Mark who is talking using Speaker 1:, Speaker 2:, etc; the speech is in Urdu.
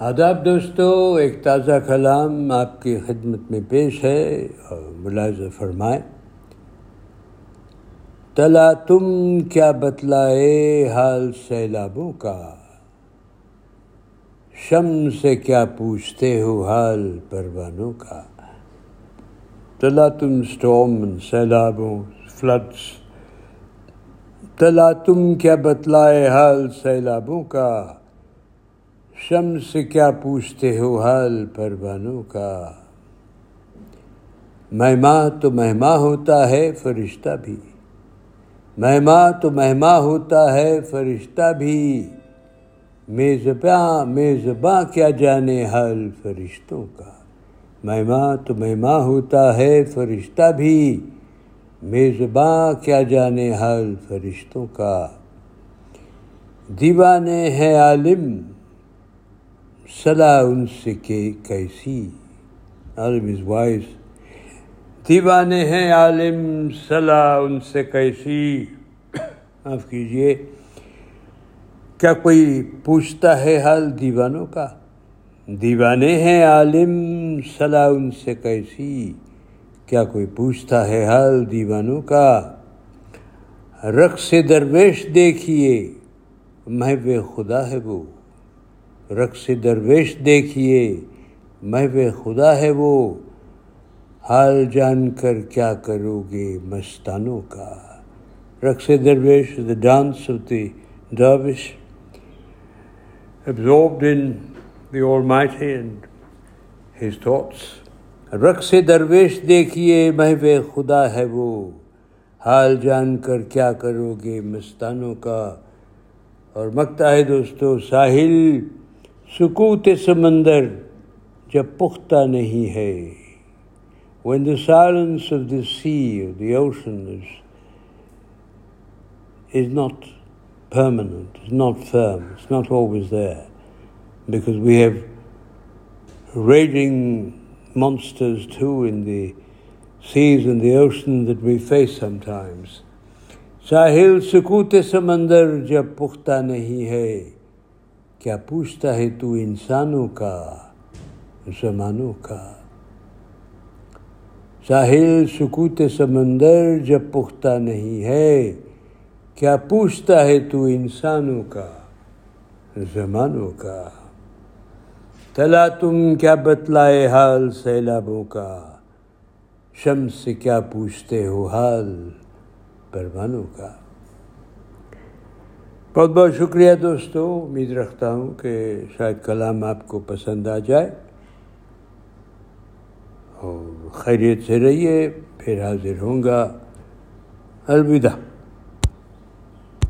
Speaker 1: آداب دوستو، ایک تازہ کلام آپ کی خدمت میں پیش ہے اور ملاحظہ فرمائے تلا تم کیا بتلائے حال سیلابوں کا؟ شم سے کیا پوچھتے ہو حال پروانوں کا؟ تلا تم اسٹوم سیلابوں فلڈس تلا تم کیا بتلائے حال سیلابوں کا؟ شم سے کیا پوچھتے ہو حال پروانوں کا؟ مہما تو مہما ہوتا ہے، فرشتہ بھی۔ مہما تو مہما ہوتا ہے، فرشتہ بھی۔ میزباں میزباں کیا جانے حال فرشتوں کا؟ مہما تو مہما ہوتا ہے، فرشتہ بھی۔ میزباں کیا جانے حال فرشتوں کا؟ دیوانے ہے عالم۔ صلاح ان سے کہ کیسی عالم از وائز۔ دیوانے ہیں عالم صلاح ان سے کیسی۔ معاف کیجیے کیا کوئی پوچھتا ہے حال دیوانوں کا؟ دیوانے ہیں عالم صلاح ان سے کیسی۔ کیا کوئی پوچھتا ہے حال دیوانوں کا؟ رقص درویش دیکھیے محو خدا ہے وہ۔ رقص درویش دیکھیے محو خدا ہے وہ۔ حال جان کر کیا کرو گے مستانوں کا۔ رقص درویش دا dance of the dervish absorbed in the Almighty and His thoughts. رقص درویش دیکھیے محو خدا ہے وہ۔ حال جان کر کیا کرو گے مستانوں کا۔ اور مکتا ہے دوستو، ساحل سکوت سمندر جب پختہ نہیں ہے۔ When the silence of the sea oceans is is not pint not firm is not always the because we have raging monsters too in the seas in the ocean that we face sometimes ساحل سکوت سمندر جب پختہ نہیں ہے کیا پوچھتا ہے تو انسانوں کا، زمانوں کا؟ ساحل سکوت سمندر جب پختہ نہیں ہے، کیا پوچھتا ہے تو انسانوں کا، زمانوں کا؟ تلا تم کیا بتلائے حال سیلابوں کا؟ شم سے کیا پوچھتے ہو حال پروانوں کا؟ بہت بہت شکریہ دوستو. امید رکھتا ہوں کہ شاید کلام آپ کو پسند آ جائے اور خیریت سے رہیے. پھر حاضر ہوں گا. الوداع.